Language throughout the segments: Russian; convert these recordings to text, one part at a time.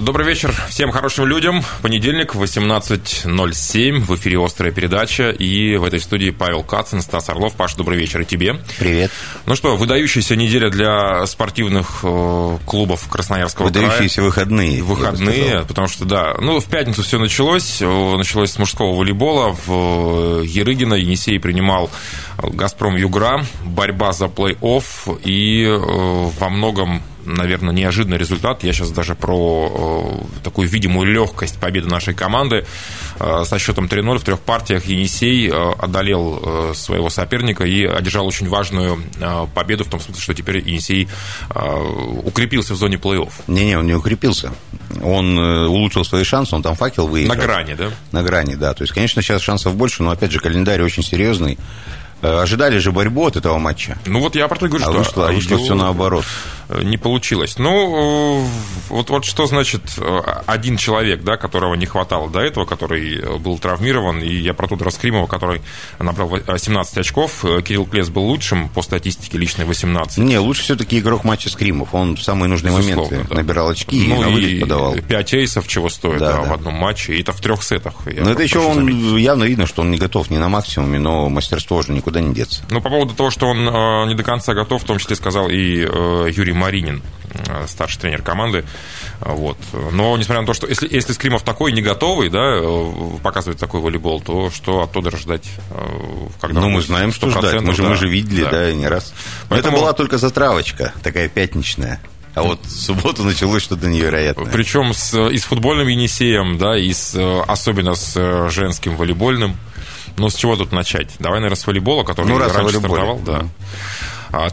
Добрый вечер всем хорошим людям. Понедельник, 18.07. В эфире «Острая передача». И в этой студии Павел Кацин, Стас Орлов. Паш, добрый вечер и тебе. Привет. Ну что, выдающаяся неделя для спортивных э, клубов Красноярского Выдающиеся края. выходные. Выходные, потому что, да, ну, в пятницу все началось. Началось с мужского волейбола. В э, Ерыгино Енисей принимал «Газпром Югра». Борьба за плей-офф. И э, во многом наверное, неожиданный результат. Я сейчас даже про э, такую видимую легкость победы нашей команды. Э, со счетом 3-0 в трех партиях Енисей э, одолел своего соперника и одержал очень важную победу в том смысле, что теперь Енисей укрепился в зоне плей-офф. Не-не, он не укрепился. Он улучшил свои шансы, он там факел выиграл. На грани, да? На грани, да. То есть, конечно, сейчас шансов больше, но, опять же, календарь очень серьезный. Ожидали же борьбу от этого матча. Ну вот я про то говорю, А что вышло, а вышло все наоборот. Не получилось. Ну, э, вот, вот что значит э, один человек, да, которого не хватало до этого, который э, был травмирован, и я про Тодора Скримова, который набрал 17 очков, Э, Кирилл Клес был лучшим по статистике личной 18. Не, лучше все-таки игрок матча Скримов. Он в самые нужные Безусловно, моменты да. набирал очки и Ну на вылет и подавал. 5 эйсов чего стоит Да, да, да. в одном матче, и это в трех сетах. Но это еще он заметить. явно видно, что он не готов не на максимуме, но мастерство уже никуда не деться. Ну, по поводу того, что он э, не до конца готов, в том числе сказал и э, Юрий Маринин, э, старший тренер команды. Вот. Но, несмотря на то, что если, если Скримов такой не готовый, да, э, показывает такой волейбол, то что от Тодора ждать? э, Когда Ну, мы знаем, что 100%, ждать. Мы же, да, мы же видели, да. да, не раз. Но Поэтому- это была только затравочка, такая пятничная. А вот в субботу началось что-то невероятное. Причем с, и с футбольным Енисеем, да, и с, особенно с женским волейбольным. Ну, с чего тут начать? Давай, наверное, с волейбола, который Ну, раз раньше волейболе. стартовал. Да. А,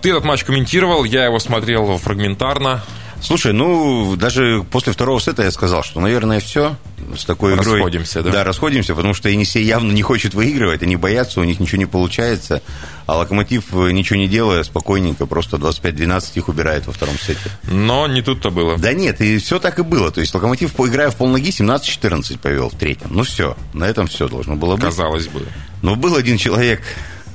Ты этот матч комментировал, я его смотрел фрагментарно. Слушай, ну, даже после второго сета я сказал, что, наверное, все с такой игрой. Расходимся, да? Да, расходимся, потому что Енисей явно не хочет выигрывать, они боятся, у них ничего не получается, а Локомотив, э, ничего не делая, спокойненько, просто 25-12 их убирает во втором сете. Но не тут-то было. Да нет, и все так и было. То есть Локомотив, играя в полноги, 17-14 повел в третьем. Ну все, на этом все должно было быть. Казалось бы. Но был один человек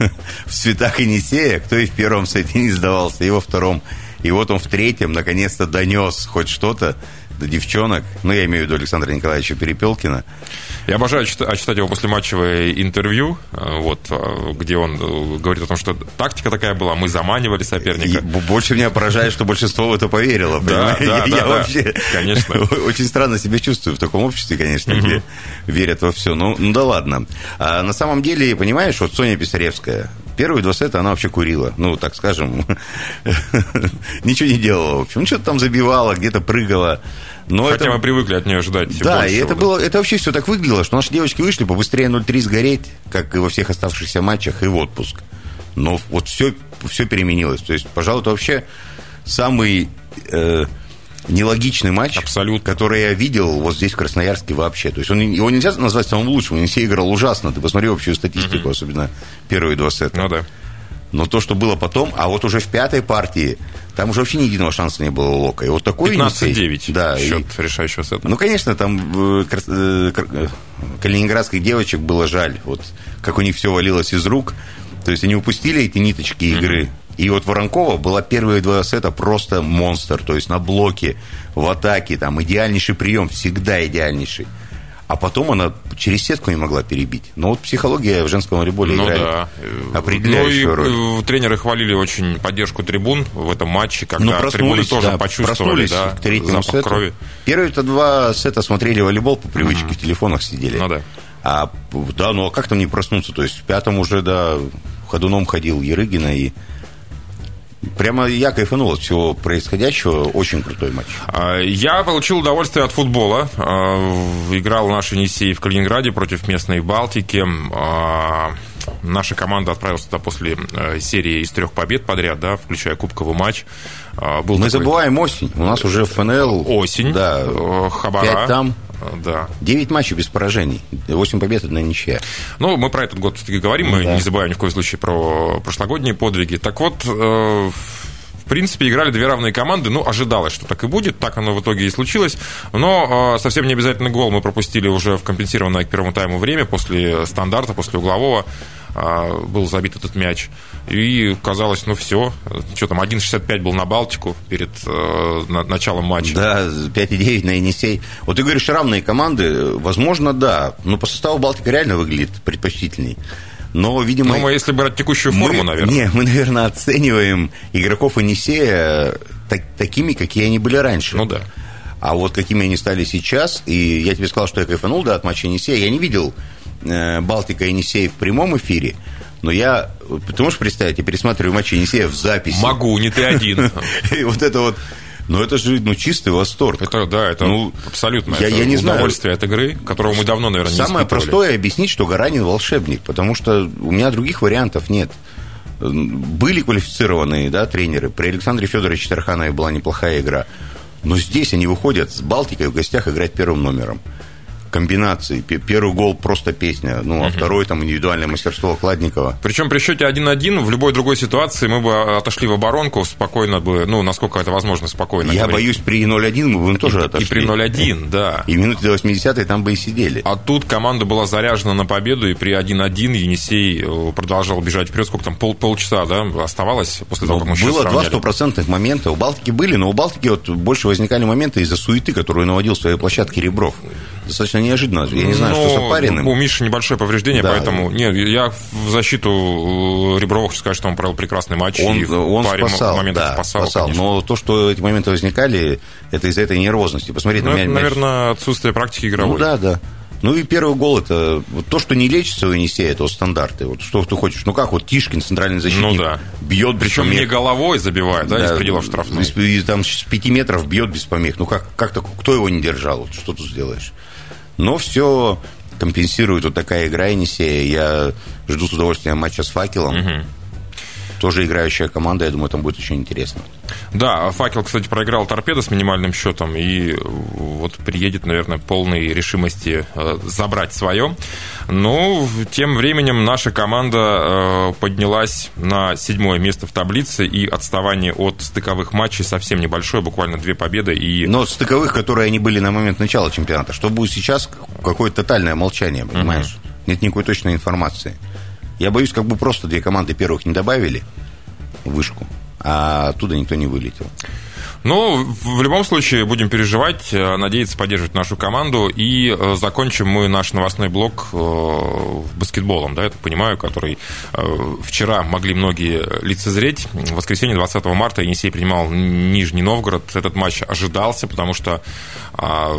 в цветах Енисея, кто и в первом сете не сдавался, и во втором. И вот он в третьем наконец-то донес хоть что-то до девчонок. Ну, я имею в виду Александра Николаевича Перепелкина. Я обожаю чита- читать его послематчевое интервью, э, вот, э, где он э, говорит о том, что тактика такая была, мы заманивали И соперника. б- больше меня поражает, что большинство в это поверило. Да, да, я да, я да. вообще Конечно. очень странно себя чувствую в таком обществе, конечно, где верят во все. Ну, ну да ладно. А на самом деле, понимаешь, вот Соня Писаревская, первые два сета она вообще курила. Ну, так скажем, ничего не делала, в общем. Ну, что-то там забивала, где-то прыгала. Но Хотя это... мы привыкли от нее ждать Да, и большего, это да. было, это вообще все так выглядело, что наши девочки вышли побыстрее 0-3 сгореть, как и во всех оставшихся матчах, и в отпуск. Но вот все, все переменилось. То есть, пожалуй, это вообще самый э, нелогичный матч, Абсолютно. который я видел вот здесь, в Красноярске вообще. То есть, он, его нельзя назвать самым лучшим, он все играл ужасно. Ты посмотри общую статистику, особенно первые два сета. Ну да. Но то, что было потом, а вот уже в пятой партии, там уже вообще ни единого шанса не было у Лока. И вот такой Енисей- 15-9 Да, и- счет решающего сета. ну, конечно, там э, э, э, калининградских девочек было жаль. Вот как у них все валилось из рук. То есть они упустили эти ниточки игры. И вот Воронкова была первые два сета просто монстр. То есть на блоке, в атаке, там идеальнейший прием, всегда идеальнейший. А потом она через сетку не могла перебить. Но вот психология в женском волейболе Ну играет да. определяющую ну, и, роль. э, Тренеры хвалили очень поддержку трибун в этом матче, когда Ну, трибуны тоже да, почувствовали да, к запах сету. крови. Первые-то два сета смотрели волейбол по привычке, в телефонах сидели. Ну да. А, да, ну а как там не проснуться? То есть в пятом уже, да, ходуном ходил Ерыгина и прямо я кайфанул от всего происходящего. Очень крутой матч. А, Я получил удовольствие от футбола. А, Играл наш Енисей в Калининграде против местной Балтики. А, Наша команда отправилась туда после э, серии из трех побед подряд, да, включая кубковый матч. Был Мы такой забываем осень. У нас уже ФНЛ... осень, Да, э, Хабара. пять там. Да. Девять матчей без поражений. Восемь побед, одна ничья. Ну, мы про этот год все-таки говорим, мы да. не забываем ни в коем случае про прошлогодние подвиги. Так вот, э, в принципе, играли две равные команды. Ну, ожидалось, что так и будет. Так оно в итоге и случилось. Но э, совсем не обязательно гол мы пропустили уже в компенсированное к первому тайму время после стандарта, после углового. А, был забит этот мяч. И казалось, ну все, что там, 1.65 был на Балтику перед э, началом матча. Да, 5.9 на Енисей. Вот ты говоришь, равные команды, возможно, да, но по составу Балтика реально выглядит предпочтительней. Но, видимо... Ну, если брать текущую форму, мы, наверное. Не, мы, наверное, оцениваем игроков Енисея так, такими, какие они были раньше. Ну да. А вот какими они стали сейчас, и я тебе сказал, что я кайфанул, да, от матча Енисея, я не видел э, Балтика Енисей в прямом эфире, но я, ты можешь представить, я пересматриваю матчи Енисея в записи. Могу, не ты один. И вот это вот ну, это же ну, чистый восторг. Это, да, это ну, абсолютно. Я, это я не удовольствие знаю. от игры, которого мы давно, наверное, Самое не Самое простое объяснить, что Гаранин волшебник, потому что у меня других вариантов нет. Были квалифицированные да, тренеры. При Александре Федоровиче Тарханове была неплохая игра. Но здесь они выходят с Балтикой в гостях играть первым номером комбинаций. Первый гол просто песня, ну, а угу. второй там индивидуальное мастерство Кладникова. Причем при счете 1-1 в любой другой ситуации мы бы отошли в оборонку спокойно бы, ну, насколько это возможно, спокойно. Я говорить. боюсь, при 0-1 мы бы тоже и, отошли. И при 0-1, да. И минуты до 80 там бы и сидели. А тут команда была заряжена на победу, и при 1-1 Енисей э, продолжал бежать вперед. Сколько там, пол, полчаса, да, оставалось после того, ну, как мы Было два стопроцентных момента. У Балтики были, но у Балтики вот больше возникали моменты из-за суеты, которую наводил в своей площадке Ребров. Достаточно неожиданно. Я не знаю, Но что с опаренным. У Миши небольшое повреждение, да. поэтому... Нет, я в защиту э, Реброва хочу сказать, что он провел прекрасный матч. Он, и он паре спасал, моментов да, спасал, спасал. Но то, что эти моменты возникали, это из-за этой нервозности. Посмотрите ну, на мяч. наверное, отсутствие практики игровой. Ну да, да. Ну и первый гол это вот то, что не лечится у Енисея, это вот стандарты. Вот что ты хочешь. Ну как вот Тишкин, центральный защитник, ну, да. бьет Причем помех. не головой забивает, да, да из пределов штрафной. Из, там с 5 метров бьет без помех. Ну как, как так, кто его не держал? Вот, что тут сделаешь? Но все компенсирует вот такая игра Енисея. Я жду с удовольствием матча с факелом. Угу тоже играющая команда, я думаю, там будет очень интересно. Да, Факел, кстати, проиграл торпедо с минимальным счетом и вот приедет, наверное, полной решимости э, забрать свое. Но ну, тем временем наша команда э, поднялась на седьмое место в таблице, и отставание от стыковых матчей совсем небольшое, буквально две победы. И... Но стыковых, которые они были на момент начала чемпионата, что будет сейчас, какое-то тотальное молчание, понимаешь? Угу. Нет никакой точной информации. Я боюсь, как бы просто две команды первых не добавили вышку, а оттуда никто не вылетел. Ну, в любом случае, будем переживать, э, надеяться поддерживать нашу команду. И э, закончим мы наш новостной блок э, баскетболом, да, я так понимаю, который вчера могли многие лицезреть. В воскресенье 20 марта Енисей принимал Нижний Новгород. Этот матч ожидался, потому что а,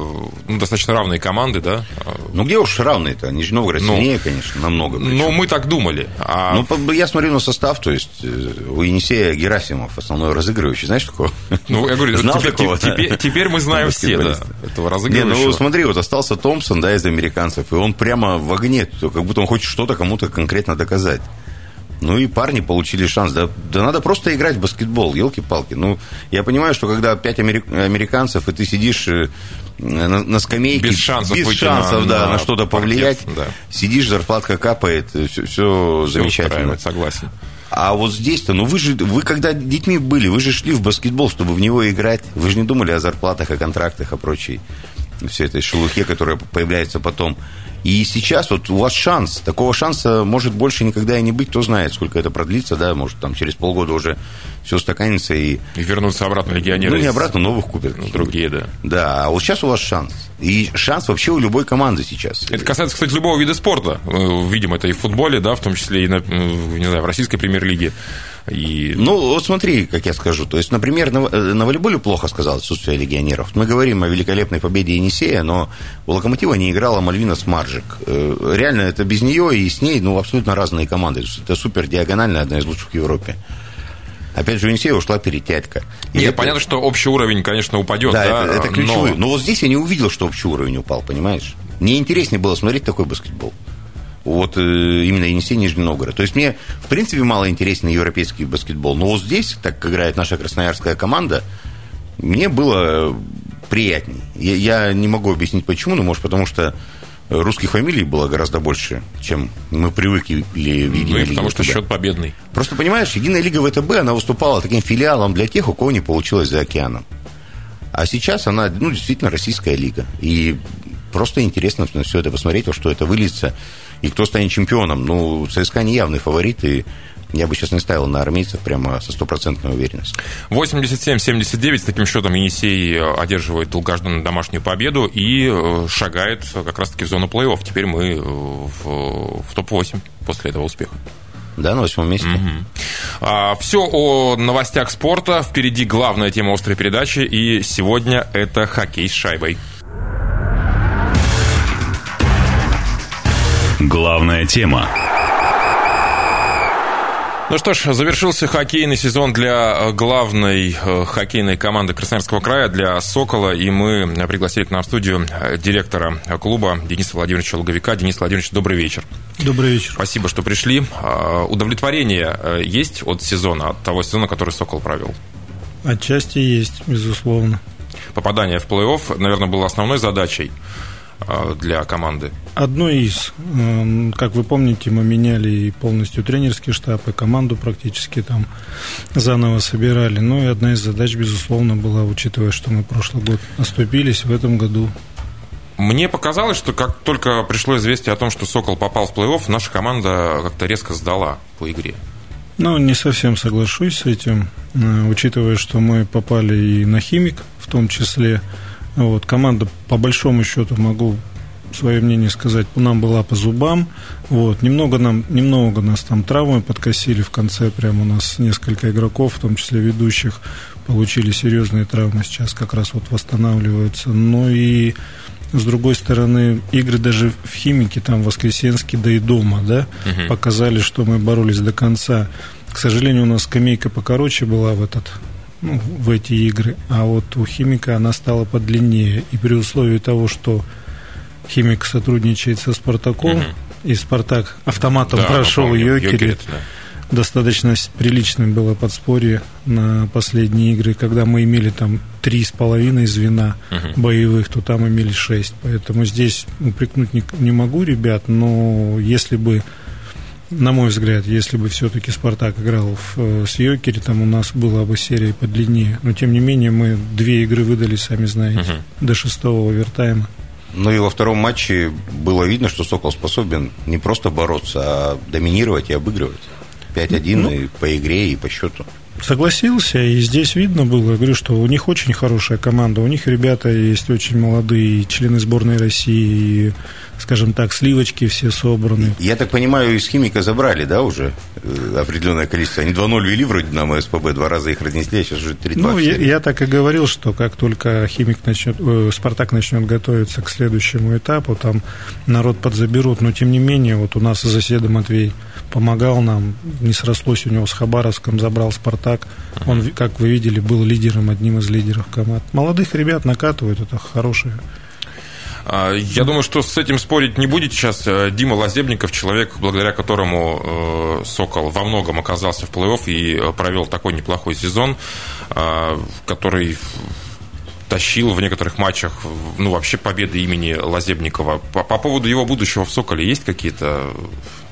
ну, достаточно равные команды, да. Ну, где уж равные-то? Нижний Новгород ну, сильнее, конечно, намного. Причем. Ну, мы так думали. А... Ну, я смотрю на состав, то есть у Енисея Герасимов основной разыгрывающий. Знаешь такого? Ну, я говорю, Знал теперь, такого, теперь, теперь мы знаем все да, этого разыгрывающего. Не, ну смотри, вот остался Томпсон, да, из американцев, и он прямо в огне, как будто он хочет что-то кому-то конкретно доказать. Ну и парни получили шанс. Да, да надо просто играть в баскетбол, елки-палки. Ну, я понимаю, что когда пять американцев, и ты сидишь э, на, на скамейке... Без шансов, без шансов на, да, на, на что-то повлиять. да. Сидишь, зарплатка капает, все, все, все замечательно. согласен. А вот здесь-то, ну вы же, вы когда детьми были, вы же шли в баскетбол, чтобы в него играть. Вы же не думали о зарплатах, о контрактах, о прочей всей этой шелухе, которая появляется потом. И сейчас вот у вас шанс. Такого шанса может больше никогда и не быть. Кто знает, сколько это продлится, да, может, там через полгода уже все устаканится и... И вернуться обратно легионеры. Ну, не обратно, новых купят. Ну, другие, да. Да, а вот сейчас у вас шанс. И шанс вообще у любой команды сейчас. Это касается, кстати, любого вида спорта. Видим это и в футболе, да, в том числе и, на, не знаю, в российской премьер-лиге. И... Ну, вот смотри, как я скажу. То есть, например, на, э, на волейболе плохо сказал отсутствие легионеров. Мы говорим о великолепной победе Енисея, но у Локомотива не играла Мальвина Смаржик. Э, реально, это без нее и с ней, ну, абсолютно разные команды. Это супер диагональная, одна из лучших в Европе. Опять же, Енисея ушла перетятка. И Нет, это... понятно, что общий уровень, конечно, упадет. Да, да это, это ключевой. Но... но вот здесь я не увидел, что общий уровень упал, понимаешь? Мне интереснее было смотреть такой баскетбол вот э, именно Енисей Нижний Новгород. То есть мне, в принципе, мало интересен европейский баскетбол. Но вот здесь, так как играет наша красноярская команда, мне было приятней. Я, я не могу объяснить почему, но может потому что русских фамилий было гораздо больше, чем мы привыкли в Единой ну, Потому что счет победный. Просто понимаешь, Единая Лига ВТБ, она выступала таким филиалом для тех, у кого не получилось за океаном. А сейчас она, ну, действительно, российская лига. И просто интересно на все это посмотреть, во что это выльется. И кто станет чемпионом? Ну, ЦСКА не явный фаворит, и я бы сейчас не ставил на армейцев прямо со стопроцентной уверенностью. 87-79 с таким счетом Енисей э, одерживает долгожданную домашнюю победу и э, шагает как раз-таки в зону плей-офф. Теперь мы в, в топ-8 после этого успеха. Да, на восьмом месте. Угу. А, все о новостях спорта. Впереди главная тема острой передачи. И сегодня это хоккей с шайбой. Главная тема. Ну что ж, завершился хоккейный сезон для э, главной э, хоккейной команды Красноярского края, для «Сокола», и мы пригласили к нам в студию э, директора клуба Дениса Владимировича Луговика. Денис Владимирович, добрый вечер. Добрый вечер. Спасибо, что пришли. Удовлетворение есть от сезона, от того сезона, который «Сокол» провел? Отчасти есть, безусловно. Попадание в плей-офф, наверное, было основной задачей. А, для команды? Одной из. Как вы помните, мы меняли полностью тренерский штаб, и команду практически там заново собирали. Ну и одна из задач, безусловно, была, учитывая, что мы прошлый год оступились, в этом году мне показалось, что как только пришло известие о том, что «Сокол» попал в плей-офф, наша команда как-то резко сдала по игре. Ну, не совсем соглашусь с этим, э, учитывая, что мы попали и на «Химик», в том числе, вот, команда, по большому счету, могу свое мнение сказать, нам была по зубам. Вот, немного, нам, немного нас там травмы подкосили в конце, прям у нас несколько игроков, в том числе ведущих, получили серьезные травмы, сейчас как раз вот восстанавливаются. Ну и с другой стороны, игры даже в Химике, там, Воскресенске, да и дома, да, угу. показали, что мы боролись до конца. К сожалению, у нас скамейка покороче была в этот ну, в эти игры, а вот у химика она стала подлиннее. И при условии того, что химик сотрудничает со Спартаком, угу. и Спартак автоматом да, прошел Йокерит, да. достаточно приличным было подспорье на последние игры, когда мы имели там три с половиной звена угу. боевых, то там имели шесть. Поэтому здесь упрекнуть не, не могу ребят, но если бы на мой взгляд, если бы все-таки Спартак играл в, э, с Йокери, там у нас была бы серия подлиннее. Но тем не менее мы две игры выдали, сами знаете, угу. до шестого овертайма. Ну и во втором матче было видно, что Сокол способен не просто бороться, а доминировать и обыгрывать. 5-1 ну, и по игре, и по счету. Согласился, и здесь видно было, я говорю, что у них очень хорошая команда, у них ребята есть очень молодые, члены сборной России, и скажем так, сливочки все собраны. Я так понимаю, из химика забрали, да, уже э, определенное количество? Они 2-0 вели вроде на СПБ, два раза их разнесли, а сейчас уже 3-2. Ну, я, я так и говорил, что как только химик начнет, э, Спартак начнет готовиться к следующему этапу, там народ подзаберут, но тем не менее, вот у нас Заседа Матвей помогал нам, не срослось у него с Хабаровском, забрал Спартак. Он, как вы видели, был лидером, одним из лидеров команд. Молодых ребят накатывают, это хорошие а, я думаю, что с этим спорить не будет сейчас э, Дима Лазебников, человек, благодаря которому э, Сокол во многом оказался в плей-офф и э, провел такой неплохой сезон, который тащил в некоторых матчах, ну, вообще победы имени Лазебникова. По, по поводу его будущего в Соколе есть какие-то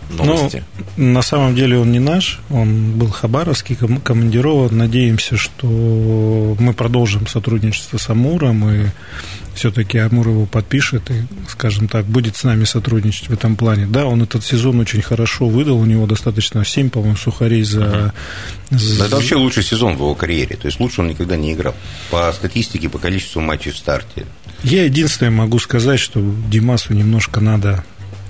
новости? Ну, на самом деле он не наш, он был хабаровский, командирован. Надеемся, что мы продолжим сотрудничество с Амуром, и все-таки Амур его подпишет и, скажем так, будет с нами сотрудничать в этом плане. Да, он этот сезон очень хорошо выдал, у него достаточно 7, по-моему, сухарей за... за... Это вообще лучший сезон в его карьере, то есть лучше он никогда не играл. По статистике, по количеству матчей в старте. Я единственное могу сказать, что Димасу немножко надо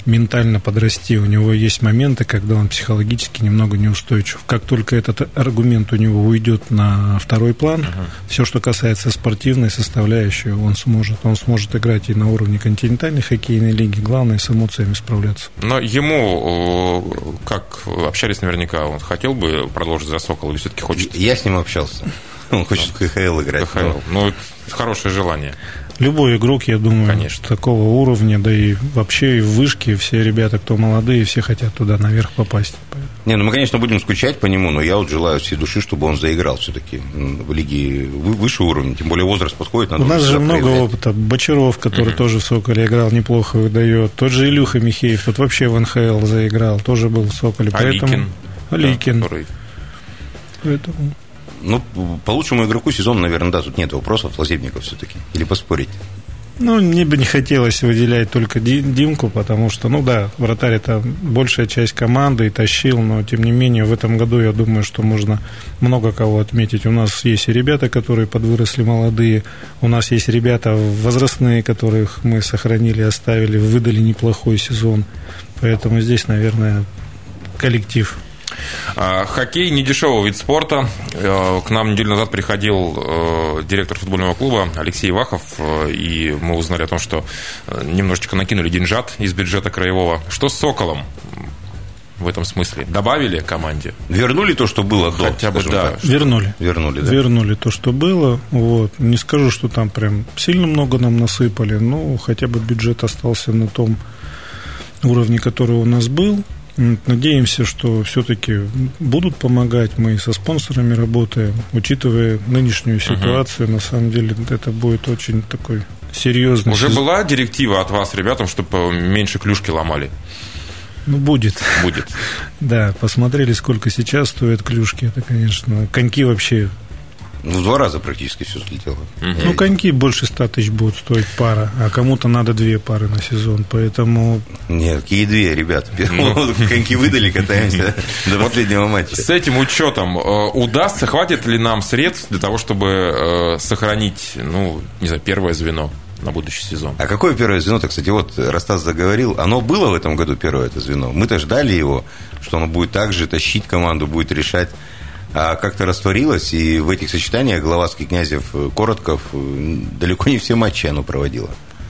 ментально подрасти. У него есть моменты, когда он психологически немного неустойчив. Как только этот аргумент у него уйдет на второй план, uh-huh. все, что касается спортивной составляющей, он сможет. Он сможет играть и на уровне континентальной хоккейной лиги. Главное, с эмоциями справляться. Но ему, как общались наверняка, он хотел бы продолжить за Сокол или все-таки хочет? Я с ним общался. Он хочет в КХЛ играть. КХЛ. Ну, хорошее желание. Любой игрок, я думаю, Конечно. такого уровня, да и вообще и в вышке все ребята, кто молодые, все хотят туда наверх попасть. Не, ну мы, конечно, будем скучать по нему, но я вот желаю всей души, чтобы он заиграл все-таки в лиге выше уровня, тем более возраст подходит. Надо У нас же много проявлять. опыта. Бочаров, который mm-hmm. тоже в Соколе играл, неплохо выдает. Тот же Илюха Михеев, тот вообще в НХЛ заиграл, тоже был в Соколе. Аликин. Поэтому... Аликин. Да, который... Поэтому... Ну, по лучшему игроку сезона, наверное, да, тут нет вопросов, Лазебников все-таки. Или поспорить? Ну, мне бы не хотелось выделять только Димку, потому что, ну да, вратарь это большая часть команды и тащил, но тем не менее в этом году я думаю, что можно много кого отметить. У нас есть и ребята, которые подвыросли молодые, у нас есть ребята возрастные, которых мы сохранили, оставили, выдали неплохой сезон. Поэтому здесь, наверное, коллектив хоккей не дешевый вид спорта. Э, к нам неделю назад приходил э, директор футбольного клуба Алексей Вахов, э, и мы узнали о том, что немножечко накинули деньжат из бюджета краевого. Что с «Соколом»? в этом смысле? Добавили команде? Вернули то, что было до, Хотя бы, да. Так. Вернули. Вернули, да. Вернули то, что было. Вот. Не скажу, что там прям сильно много нам насыпали, но хотя бы бюджет остался на том уровне, который у нас был. Надеемся, что все-таки будут помогать. Мы со спонсорами работаем. Учитывая нынешнюю ситуацию, угу. на самом деле это будет очень такой серьезный. Уже была директива от вас, ребятам, чтобы меньше клюшки ломали? Ну, будет. Будет. Да, посмотрели, сколько сейчас стоят клюшки. Это, конечно, коньки вообще ну, в два раза практически все слетело. Угу. Ну, коньки больше 100 тысяч будут стоить пара, а кому-то надо две пары на сезон, поэтому... Нет, какие две, ребят? Ну. Коньки выдали, катаемся до последнего матча. С этим учетом э, удастся, хватит ли нам средств для того, чтобы э, сохранить, ну, не знаю, первое звено? на будущий сезон. А какое первое звено-то, кстати, вот Растас заговорил, оно было в этом году первое это звено. Мы-то ждали его, что оно будет также тащить команду, будет решать как-то растворилось, и в этих сочетаниях Гловацкий, Князев, Коротков далеко не все матчи оно проводило.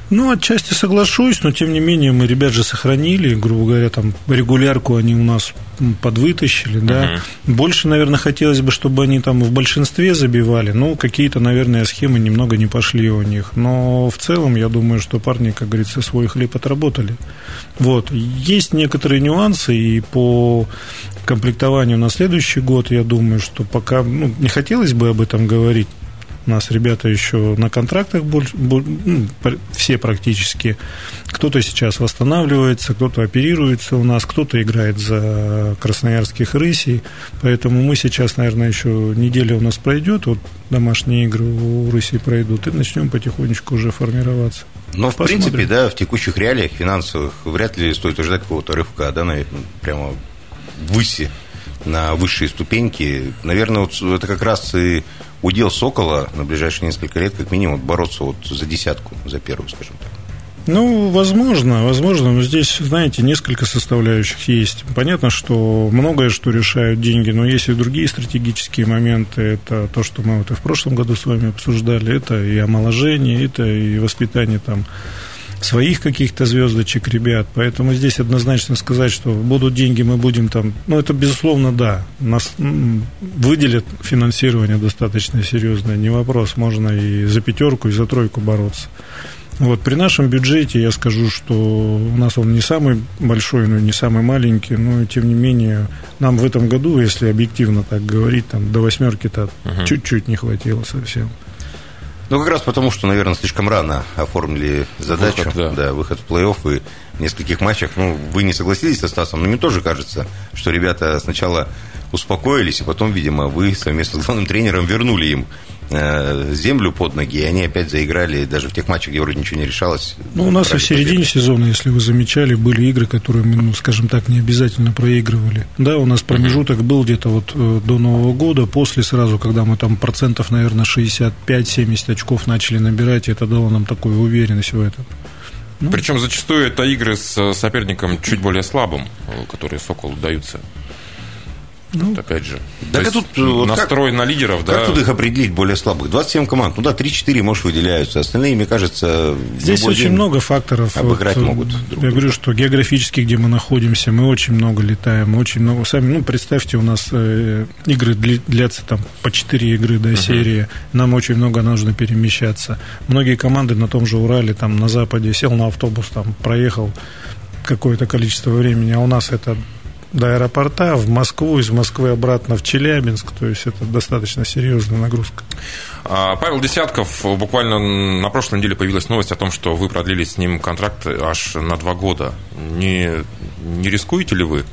Ну, отчасти соглашусь, но тем не менее мы ребят же сохранили, грубо говоря, там регулярку они у нас подвытащили, да. Uh-huh. Больше, наверное, хотелось бы, чтобы они там в большинстве забивали, ну, какие-то, наверное, схемы немного не пошли у них. Но в целом, я думаю, что парни, как говорится, свой хлеб отработали. Вот. Есть некоторые нюансы, и по комплектованию на следующий год, я думаю, что пока ну, не хотелось бы об этом говорить, у нас ребята еще на контрактах больше, ну, все практически. Кто-то сейчас восстанавливается, кто-то оперируется у нас, кто-то играет за красноярских рысей. Поэтому мы сейчас, наверное, еще неделя у нас пройдет, вот домашние игры у рысей пройдут, и начнем потихонечку уже формироваться. Но, в Посмотрим. принципе, да, в текущих реалиях финансовых вряд ли стоит ожидать какого-то рывка, да, наверное, прямо выси на высшие ступеньки. Наверное, вот это как раз и удел Сокола на ближайшие несколько лет, как минимум, бороться вот за десятку, за первую, скажем так. Ну, возможно, возможно, но здесь, знаете, несколько составляющих есть. Понятно, что многое, что решают деньги, но есть и другие стратегические моменты. Это то, что мы вот и в прошлом году с вами обсуждали, это и омоложение, это и воспитание там своих каких-то звездочек ребят. Поэтому здесь однозначно сказать, что будут деньги, мы будем там... Ну, это безусловно, да. Нас выделят финансирование достаточно серьезное, не вопрос. Можно и за пятерку, и за тройку бороться. Вот, при нашем бюджете я скажу, что у нас он не самый большой, но не самый маленький, но тем не менее нам в этом году, если объективно так говорить, там до восьмерки-то uh-huh. чуть-чуть не хватило совсем. Ну, как раз потому, что, наверное, слишком рано оформили задачу. Выход, да. да, выход в плей-офф и в нескольких матчах. Ну, вы не согласились со Стасом, но мне тоже кажется, что ребята сначала успокоились, и потом, видимо, вы совместно с главным тренером вернули им Э, землю под ноги, и они опять заиграли даже в тех матчах, где вроде ничего не решалось. Ну, у нас и в середине победу. сезона, если вы замечали, были игры, которые мы, ну, скажем так, не обязательно проигрывали. Да, у нас промежуток был где-то вот э, до Нового года, после сразу, когда мы там процентов, наверное, 65-70 очков начали набирать, и это дало нам такую уверенность в этом. Ну. Причем зачастую это игры с соперником чуть более слабым, э, которые Соколу даются. Ну, вот опять же. Так а тут вот настрой как, на лидеров, да. Как тут их определить более слабых? 27 команд, ну да, 3-4, может, выделяются. Остальные, мне кажется, Здесь очень много факторов. Обыграть вот, могут. Я друга. говорю, что географически, где мы находимся, мы очень много летаем, очень много. Сами, ну, представьте, у нас э, игры длятся там по 4 игры до да, uh-huh. серии. Нам очень много нужно перемещаться. Многие команды на том же Урале, там на Западе, сел на автобус, там проехал какое-то количество времени, а у нас это до аэропорта, в Москву, из Москвы обратно в Челябинск. То есть это достаточно серьезная нагрузка. А, Павел Десятков, буквально на прошлой неделе появилась новость о том, что вы продлили с ним контракт аж на два года. Не, не рискуете ли вы?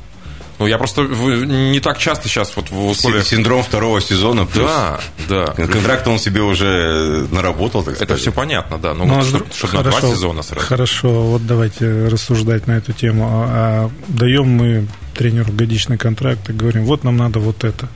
Ну, я просто не так часто сейчас вот в условиях... Синдром второго сезона плюс... Да, да. Контракт он себе уже наработал, так Это все понятно, да. Ну, Ну, вот, а что, с- что на два сезона сразу. Хорошо, вот давайте рассуждать на эту тему. А, а даем мы тренеру годичный контракт и говорим, вот нам надо вот это.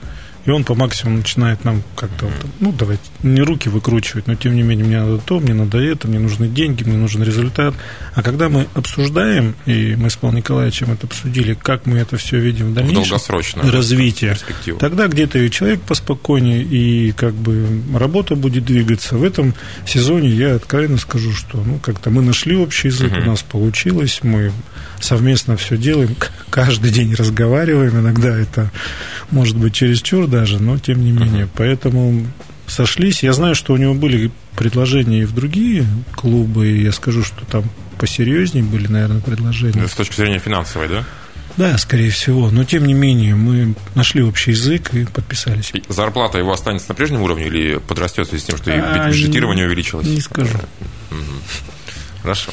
И он по максимуму начинает нам как-то, вот, ну, давайте, не руки выкручивать, но тем не менее, мне надо то, мне надо это, мне нужны деньги, мне нужен результат. А когда мы обсуждаем, и мы с Павлом Николаевичем это обсудили, как мы это все видим в В дальнейшем, долгосрочную развитие, перспективу. Тогда где-то и человек поспокойнее, и как бы работа будет двигаться. В этом сезоне я откровенно скажу, что ну, как-то мы нашли общий язык, Мгм. у нас получилось, мы совместно все делаем, каждый день разговариваем, иногда это может быть чересчур даже, но тем не менее. Поэтому сошлись. Я знаю, что у него были предложения и в другие клубы, и я скажу, что там посерьезнее были, наверное, предложения. С точки зрения финансовой, да? Да, скорее всего. Но тем не менее, мы нашли общий язык и подписались. И Зарплата его останется на прежнем уровне или подрастет в связи с тем, что А, бюджетирование увеличилось? Не скажу. Хорошо.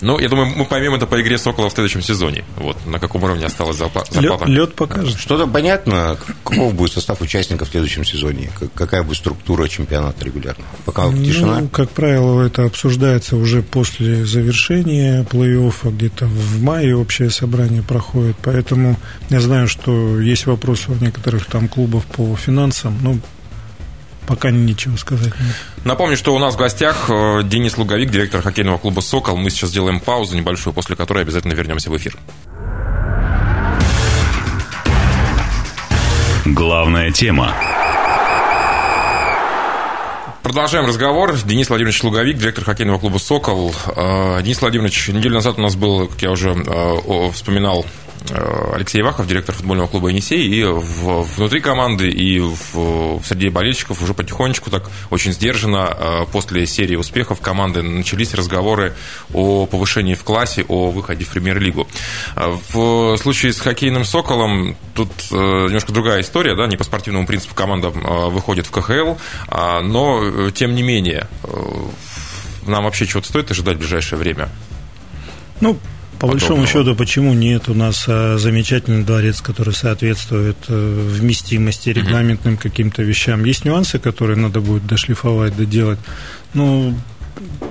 Ну, я думаю, мы поймем это по игре Сокола в следующем сезоне. Вот, на каком уровне осталась зарпла- зарплата. Лед покажет. Что-то понятно, каков будет состав участников в следующем сезоне? Как- Какая будет структура чемпионата регулярно? Пока тишина. Ну, как правило, это обсуждается уже после завершения плей-оффа, где-то в мае общее собрание проходит, поэтому я знаю, что есть вопросы у некоторых там клубов по финансам, но пока нечего сказать. нет. Напомню, что у нас в гостях э, Денис Луговик, директор хоккейного клуба «Сокол». Мы сейчас сделаем паузу небольшую, после которой обязательно вернемся в эфир. Главная тема. Продолжаем разговор. Денис Владимирович Луговик, директор хоккейного клуба «Сокол». Э, Денис Владимирович, неделю назад у нас был, как я уже э, вспоминал, Алексей Ивахов, директор футбольного клуба «Енисей», и в- внутри команды, и в, среди болельщиков уже потихонечку, так очень сдержанно, э, после серии успехов команды начались разговоры о повышении в классе, о выходе в премьер-лигу. Э, В случае с хоккейным «Соколом» тут э, немножко другая история, да, не по спортивному принципу команда э, выходит в КХЛ, а, но, э, тем не менее, э, нам вообще чего-то стоит ожидать в ближайшее время? Ну, по Подобного. большому счету, почему нет? У нас а, замечательный дворец, который соответствует э, вместимости, регламентным каким-то вещам. Есть нюансы, которые надо будет дошлифовать, доделать. Ну,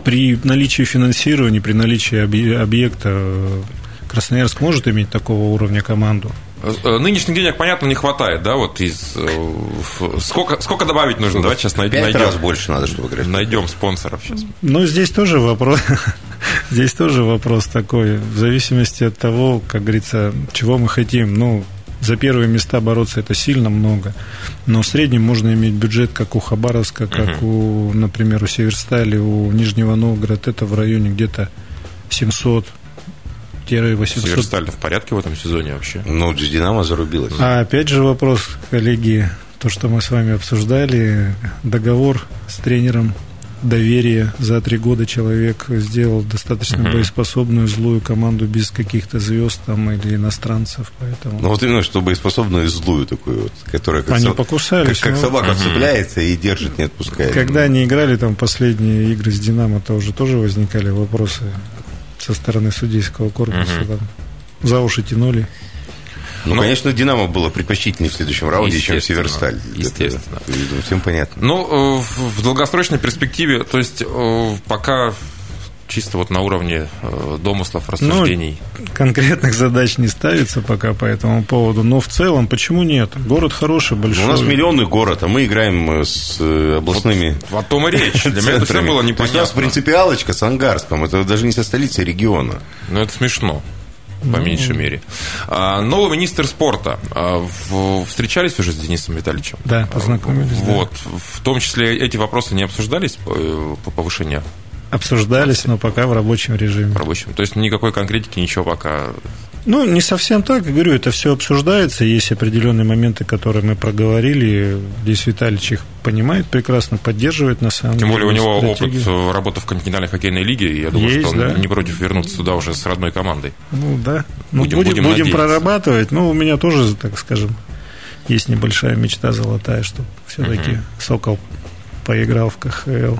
при наличии финансирования, при наличии объе- объекта э, Красноярск может иметь такого уровня команду. Э, Нынешних денег, понятно, не хватает, да, вот из... э, Сколько, сколько добавить нужно? Давайте сейчас найдем. Пять раз больше надо, чтобы играть. Найдем спонсоров сейчас. Но здесь тоже вопрос, здесь тоже вопрос такой, в зависимости от того, как говорится, чего мы хотим. Ну, за первые места бороться это сильно много, но в среднем можно иметь бюджет, как у Хабаровска, как у, например, у Северстали, у Нижнего Новгорода, это в районе где-то 700 800 Северсталь в порядке в этом сезоне вообще? Ну, Динамо зарубилась. А опять же вопрос, коллеги, то, что мы с вами обсуждали, договор с тренером, доверие. За три года человек сделал достаточно Мгм. боеспособную злую команду без каких-то звезд там или иностранцев, поэтому Ну, вот именно, что боеспособную и злую такую вот, которая как, они со- покусались. как, как но собака цепляется и держит, не отпускает. Когда они играли там последние игры с Динамо, то уже тоже возникали вопросы со стороны судейского корпуса. Мгм. там за уши тянули. Ну, Ну, конечно, Динамо было предпочтительнее в следующем раунде, чем Северсталь. естественно. Это, я думаю, всем понятно. Ну, э, в в долгосрочной перспективе, то есть э, пока чисто вот на уровне э, домыслов, рассуждений. Конкретных задач не ставится пока по этому поводу, но в целом, почему нет? Город хороший, большой. У нас миллионный город, а мы играем э, с э, областными Вот о том и речь. Для меня это все было То есть у нас непонятно. принципиалочка с Ангарском, это даже не со столицы региона. Ну, это смешно, Ну. по меньшей мере. А, новый министр спорта. А, в- встречались уже с Денисом Витальевичем? Да, познакомились. да. Вот. В том числе эти вопросы не обсуждались по, по повышению Обсуждались, но пока в рабочем режиме. рабочим? То есть никакой конкретики, ничего пока. Ну, не совсем так, говорю, это все обсуждается, есть определенные моменты, которые мы проговорили. Здесь Витальевич их понимает прекрасно, поддерживает на самом Тем деле. более у него стратегию. опыт работы в континентальной хоккейной лиге, и я думаю, Есть, что он да. не против вернуться туда уже с родной командой. Ну, да. Ну, Будем- будем, будем будем, надеяться. прорабатывать. Ну, у меня тоже, так скажем, есть небольшая мечта золотая, что все-таки Сокол поиграл в КХЛ.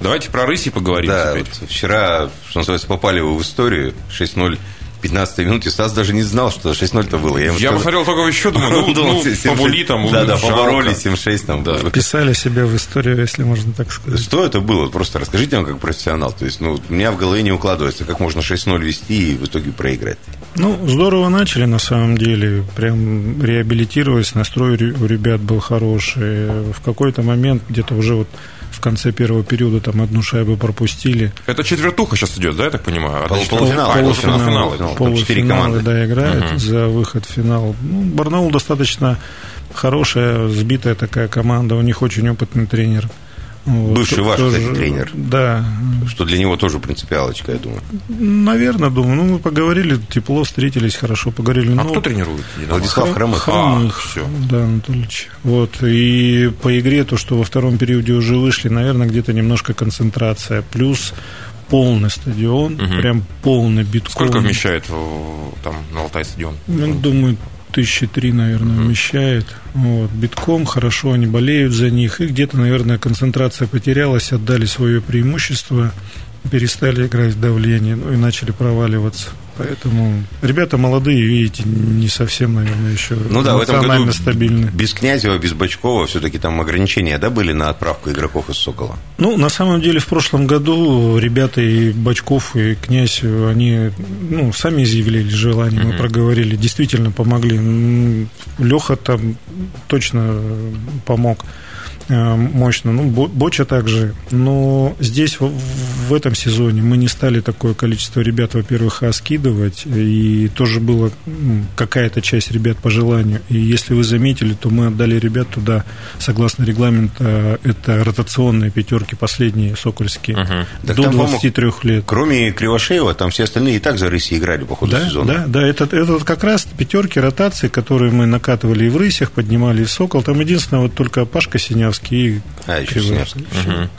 Давайте про рыси поговорим Да, теперь. вот вчера, что называется, попали вы в историю 6-0 15 минуте Стас даже не знал, что 6-0-то было. Я, я сказал- посмотрел только еще, думаю, ну, ну, побули там, Да, да, жалко. поборолись 7-6 там. Да. Писали себя в историю, если можно так сказать. Что это было? Просто расскажите нам как профессионал. То есть, ну, у меня в голове не укладывается, как можно 6-0 вести и в итоге проиграть. Ну, здорово начали, на самом деле. Прям реабилитировались, настрой у ребят был хороший. В какой-то момент, где-то уже вот в конце первого периода, там одну шайбу пропустили. Это четвертуха сейчас идет, да, я так понимаю? Пол- Одна полуфинал. А, полуфинал. полуфинал. Полуфинал. Команды. да, играют Мгм. за выход в финал. Ну, Барнаул достаточно хорошая, сбитая такая команда. У них очень опытный тренер. Бывший ваш, тоже- кстати, тренер. Да, Что для него тоже принципиалочка, я думаю. наверное, думаю. Ну, мы поговорили, тепло встретились, хорошо поговорили. А Ну, кто тренирует? «Динамо»? Владислав Хромых. Хромых, А, всё. да, Анатольевич. Вот, и по игре то, что во втором периоде уже вышли, наверное, где-то немножко концентрация, плюс полный стадион, Мгм. прям полный битком. Сколько вмещает там на Алтай стадион? Ну, думаю, тысячи три, наверное, вмещает. Вот, битком, хорошо, они болеют за них. И где-то, наверное, концентрация потерялась, отдали свое преимущество, перестали играть в давление, ну и начали проваливаться. Поэтому ребята молодые, видите, не совсем, наверное, еще Ну да, в этом году стабильны. без Князева, без Бачкова все-таки там ограничения, да, были на отправку игроков из «Сокола»? Ну, на самом деле, в прошлом году ребята и Бачков, и Князь, они ну, сами изъявили желание, мы Мгм. проговорили, действительно помогли. Леха там точно помог мощно. Ну, Бо- Боча также. Но здесь, в, в этом сезоне, мы не стали такое количество ребят, во-первых, скидывать. И тоже была какая-то часть ребят по желанию. И если вы заметили, то мы отдали ребят туда, согласно регламенту, э, это ротационные пятерки, последние сокольские. Так до там, по-моему, 23 лет. Кроме Кривошеева, там все остальные и так за рыси играли по ходу Да, сезона. да, да, это, это как раз пятерки ротации, которые мы накатывали и в рысях, поднимали и в сокол. Там единственное, вот только Пашка Синявский и А, еще Кривой. Синявский.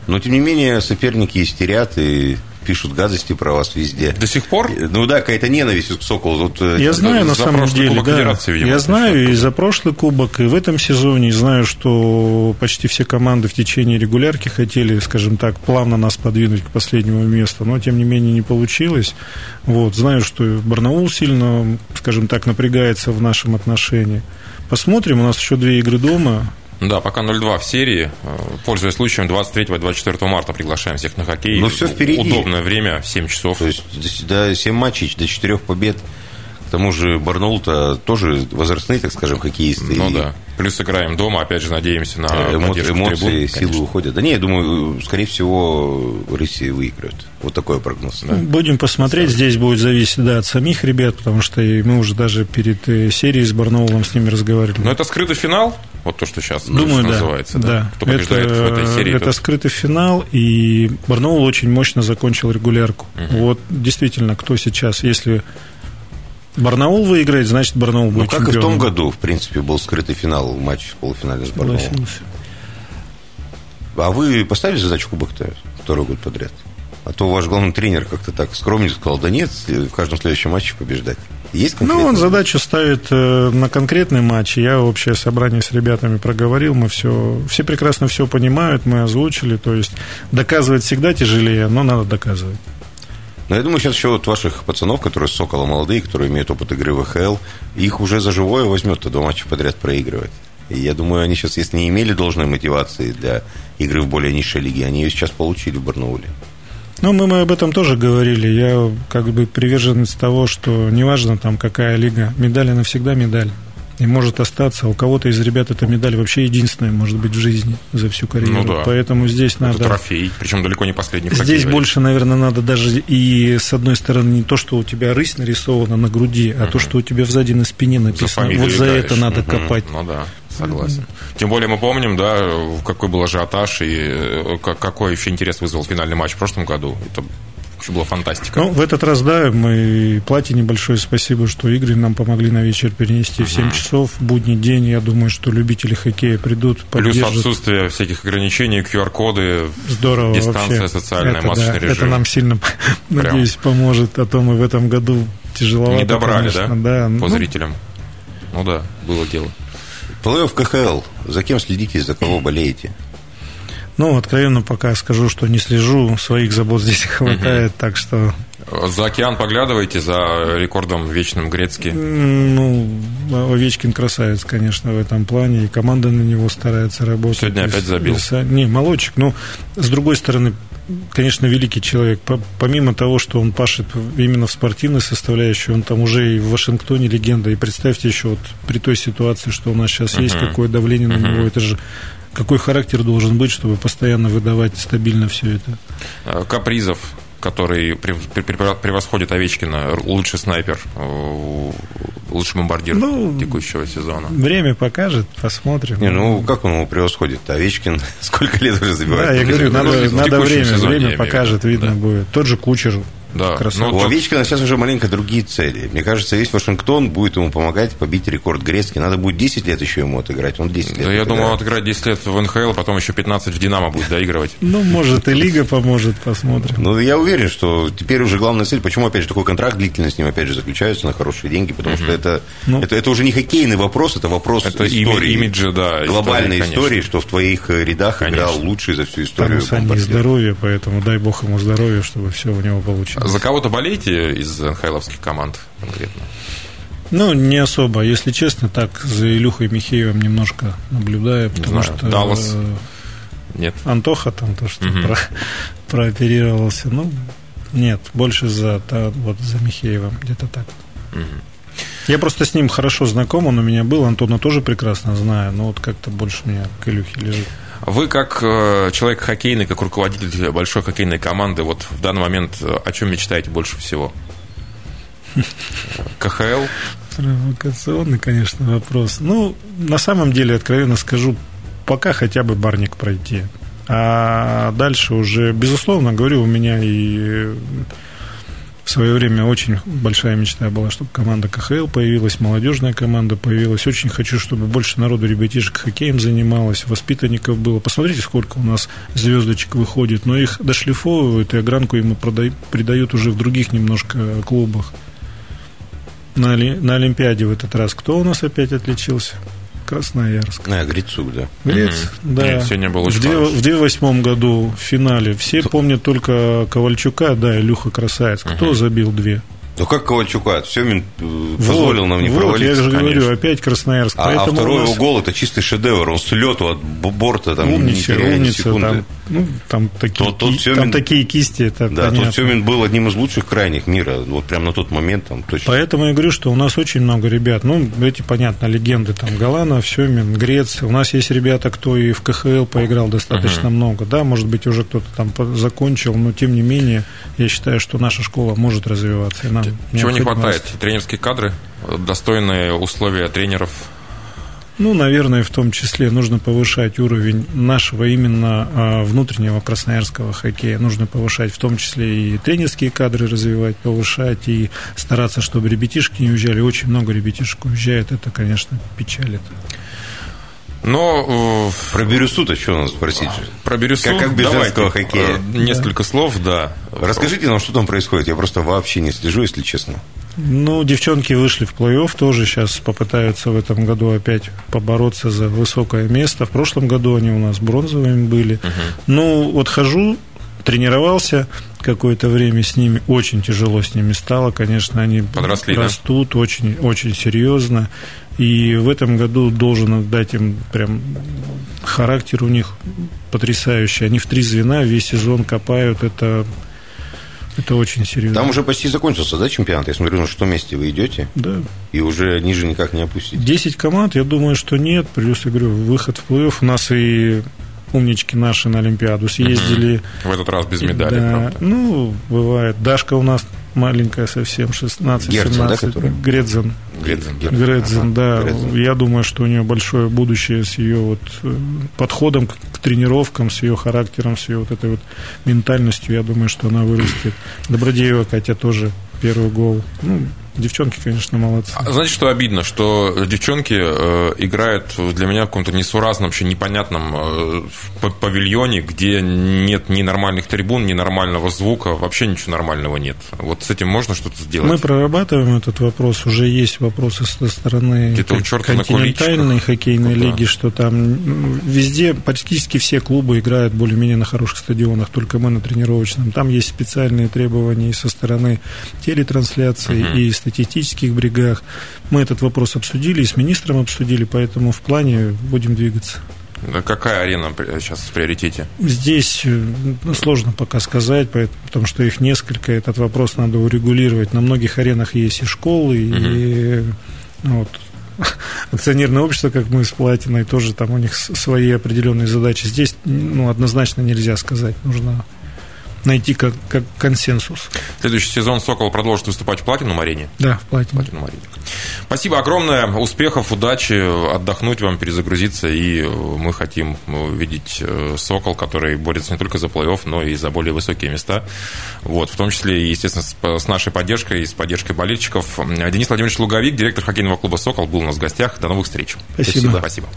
Но, тем не менее, соперники истерят и пишут гадости про вас везде. До сих пор? Ну да, какая-то ненависть к Соколу. Вот, э, Я знаю, на самом деле, да. Видимо, я знаю и за прошлый кубок, и в этом сезоне, и знаю, что почти все команды в течение регулярки хотели, скажем так, плавно нас подвинуть к последнему месту, но, тем не менее, не получилось. Вот, знаю, что Барнаул сильно, скажем так, напрягается в нашем отношении. Посмотрим, у нас еще две игры дома. Да, пока 0-2 в серии. Э, Пользуясь случаем, 23-24 марта приглашаем всех на хоккей. Ну, всё впереди. Удобное время, 7 часов. То есть до 7 матчей, до 4 побед. К тому же Барнаул-то тоже возрастные, так скажем, хоккеисты. Ну И, да. Плюс играем дома, опять же, надеемся на эмо- эмоции, трибун, силы конечно. уходят. Да не, я думаю, скорее всего, Россия выиграют. Вот такой прогноз. Ну, Будем посмотреть. Здесь будет зависеть да, от самих ребят, потому что и мы уже даже перед э, серией с Барнаулом с ними разговаривали. Но это скрытый финал, вот то, что сейчас Думаю, да. называется. да. Кто побеждает это, в этой серии? Это тот- скрытый финал, и Барнаул очень мощно закончил регулярку. Вот действительно, кто сейчас, если Барнаул выиграет, значит Барнаул Ну, будет как и в том чемпионом. году, в принципе, был скрытый финал матч в полуфинале с Барнаулом. Согласился. А вы поставили задачу кубок-то второй год подряд? А то ваш главный тренер как-то так скромненько сказал, да нет, в каждом следующем матче побеждать. Есть Ну, он задачу ставит э, на конкретный матч. Я общее собрание с ребятами проговорил, мы все, все прекрасно все понимают, мы озвучили. То есть доказывать всегда тяжелее, но надо доказывать. Но я думаю, сейчас еще вот ваших пацанов, которые с Сокола молодые, которые имеют опыт игры в ХЛ, их уже за живое возьмет, то два матча подряд проигрывать. И я думаю, они сейчас, если не имели должной мотивации для игры в более низшей лиге, они ее сейчас получили в Барнауле. Ну, мы, мы об этом тоже говорили. Я как бы приверженец того, что неважно там какая лига, медаль навсегда медаль. И может остаться. У кого-то из ребят эта медаль вообще единственная, может быть, в жизни за всю карьеру. Ну да. Поэтому здесь Это надо... трофей, причем далеко не последний. Здесь больше, наверное, надо даже и с одной стороны не то, что у тебя рысь нарисована на груди, а то, что у тебя сзади на спине За написано. фамилию вот за это надо Мгм. копать. Ну да, согласен. Тем более мы помним, да, какой был ажиотаж и э, как- какой еще интерес вызвал финальный матч в прошлом году. Это вообще была фантастика. Ну, в этот раз, да, мы плате небольшое спасибо, что игры нам помогли на вечер перенести в 7 часов. Будний день, я думаю, что любители хоккея придут, Плюс поддержат. отсутствие всяких ограничений, QR-коды, Здорово дистанция вообще. социальная, это, масочный да, режим. Это нам сильно, надеюсь, поможет. А то мы в этом году тяжеловато, Не добрали, конечно, да, да. по Ну, зрителям? Ну да, было дело. Плей-офф КХЛ. За кем следите, за кого болеете? Ну, откровенно пока скажу, что не слежу, своих забот здесь хватает, так что За океан поглядываете, за рекордом вечным Грецки? Ну, Овечкин красавец, конечно, в этом плане, и команда на него старается работать. Сегодня опять забил. Не, молодчик, но, с другой стороны, конечно, великий человек. Помимо того, что он пашет именно в спортивной составляющей, он там уже и в Вашингтоне легенда. И представьте еще вот при той ситуации, что у нас сейчас uh-huh. есть, какое давление uh-huh. на него, это же какой характер должен быть, чтобы постоянно выдавать стабильно все это. А, Капризов который превосходит Овечкина, лучший снайпер, э, лучший бомбардир ну, текущего сезона. Время покажет, посмотрим. Не, ну как он его превосходит? Овечкин сколько лет уже забивает? Да, я говорю, надо, надо время, время покажет, видно да. будет. Тот же Кучер да. Но у Овечкина сейчас уже маленько другие цели. Мне кажется, весь Вашингтон будет ему помогать побить рекорд Грецкий. Надо будет 10 лет еще ему отыграть. Он 10 лет. Да, я думаю, он отыграет 10 лет в НХЛ, потом еще 15 в Динамо будет доигрывать. Ну, может, и Лига поможет, посмотрим. Ну, я уверен, что теперь уже главная цель, почему, опять же, такой контракт длительный с ним, опять же, заключается на хорошие деньги, потому что это, ну, это, это уже не хоккейный вопрос, это вопрос это истории. имиджа, да. Глобальной истории, что в твоих рядах конечно. играл лучший за всю историю. Там здоровье, поэтому дай бог ему здоровья, чтобы все у него получилось. За кого-то болеете? из НХЛовских команд конкретно? Ну, не особо. Если честно, так за Илюхой Михеевым немножко наблюдаю, потому знаю. что... Даллас? Нет. Антоха там то, что угу. про, прооперировался. Ну, нет, больше за, та, вот, за Михеевым, где-то так. Угу. Я просто с ним хорошо знаком, он у меня был, Антона тоже прекрасно знаю, но вот как-то больше у меня к Илюхе лежит. Вы как э, человек хоккейный, как руководитель большой хоккейной команды, вот в данный момент э, о чем мечтаете больше всего? КХЛ? Провокационный, конечно, вопрос. Ну, на самом деле, откровенно скажу, пока хотя бы барник пройти. А дальше уже, безусловно, говорю, у меня и в свое время очень большая мечта была, чтобы команда КХЛ появилась, молодежная команда появилась. Очень хочу, чтобы больше народу ребятишек хоккеем занималось, воспитанников было. Посмотрите, сколько у нас звездочек выходит, но их дошлифовывают, и огранку ему продают, придают уже в других немножко клубах. На, на Олимпиаде в этот раз кто у нас опять отличился? Красноярск. А, Грицук, да. Грец, mm-hmm. да. Нет, сегодня был в, в 2008 году в финале все помнят только Ковальчука, да, Илюха Красавец. Кто mm-hmm. забил две? Ну как Ковальчука? Семин э, позволил вот, нам не вот, провалиться, я же конечно. говорю, опять Красноярск. А, а второй его гол – это чистый шедевр. Он с лету от борта там умница, не умница, секунды. Там, ну, там, такие, тот, тот Семин, там такие кисти, это Да, понятно. тот Семин был одним из лучших крайних мира. Вот прямо на тот момент там точно. Поэтому я говорю, что у нас очень много ребят. Ну, эти, понятно, легенды. Там Галана, Семин, Грец. У нас есть ребята, кто и в КХЛ поиграл достаточно uh-huh. много. Да, может быть, уже кто-то там закончил, но тем не менее, я считаю, что наша школа может развиваться. И нам Чего не хватает? тренерские кадры, достойные условия тренеров? Ну, наверное, в том числе нужно повышать уровень нашего именно а, внутреннего красноярского хоккея. Нужно повышать в том числе и тренерские кадры развивать, повышать и стараться, чтобы ребятишки не уезжали. Очень много ребятишек уезжает, это, конечно, печалит. Но э, про Бирюсу-то что у нас спросить? Про Бирюсу как, как без женского хоккея. Э, несколько да. слов, да. Расскажите нам, что там происходит. Я просто вообще не слежу, если честно. Ну, девчонки вышли в плей-офф, тоже сейчас попытаются в этом году опять побороться за высокое место. В прошлом году они у нас бронзовыми были. Угу. Ну, вот хожу, тренировался какое-то время с ними, очень тяжело с ними стало, конечно, они Подросли, растут да? очень, очень серьезно. И в этом году должен отдать им прям характер у них потрясающий. Они в три звена весь сезон копают. Это это очень серьезно. Там уже почти закончился, да, чемпионат? Я смотрю, на что месте вы идете. Да. И уже ниже никак не опустить. Десять команд, я думаю, что нет. Плюс, я говорю, выход в плей-офф. У нас и умнички наши на Олимпиаду съездили. В этот раз без медали, да, правда. Ну, бывает. Дашка у нас маленькая совсем, 16 Герцен, 17 да, Гредзен. Гредзен, Гредзен, Гредзен да. Гредзен. Я думаю, что у нее большое будущее с ее вот э, подходом к, к тренировкам, с ее характером, с ее вот этой вот ментальностью. Я думаю, что она вырастет. Добродеева Катя тоже первый гол. Ну, девчонки, конечно, молодцы. А знаете, что обидно? Что девчонки э, играют для меня в каком-то несуразном, вообще непонятном э, павильоне, где нет ни нормальных трибун, ни нормального звука, вообще ничего нормального нет. Вот с этим можно что-то сделать? Мы прорабатываем этот вопрос. Уже есть вопросы со стороны континентальной хоккейной ну, лиги, да. что там везде практически все клубы играют более-менее на хороших стадионах, только мы на тренировочном. Там есть специальные требования и со стороны телетрансляции, угу. и статистических бригах. Мы этот вопрос обсудили и с министром обсудили, поэтому в плане будем двигаться. Какая арена сейчас в приоритете? Здесь ну, сложно пока сказать, потому что их несколько. Этот вопрос надо урегулировать. На многих аренах есть и школы, угу. и ну, вот, акционерное общество, как мы с Платиной, тоже там у них свои определенные задачи. Здесь ну, однозначно нельзя сказать. Нужно найти как, как консенсус. Следующий сезон «Сокол» продолжит выступать в платиновом арене? Да, в платиновом. платиновом арене. Спасибо огромное. Успехов, удачи, отдохнуть вам, перезагрузиться. И мы хотим видеть э, «Сокол», который борется не только за плей-офф, но и за более высокие места. Вот, в том числе, естественно, с нашей поддержкой и с поддержкой болельщиков. Денис Владимирович Луговик, директор хоккейного клуба «Сокол», был у нас в гостях. До новых встреч. Спасибо. Спасибо.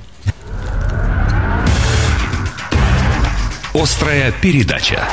Острая передача.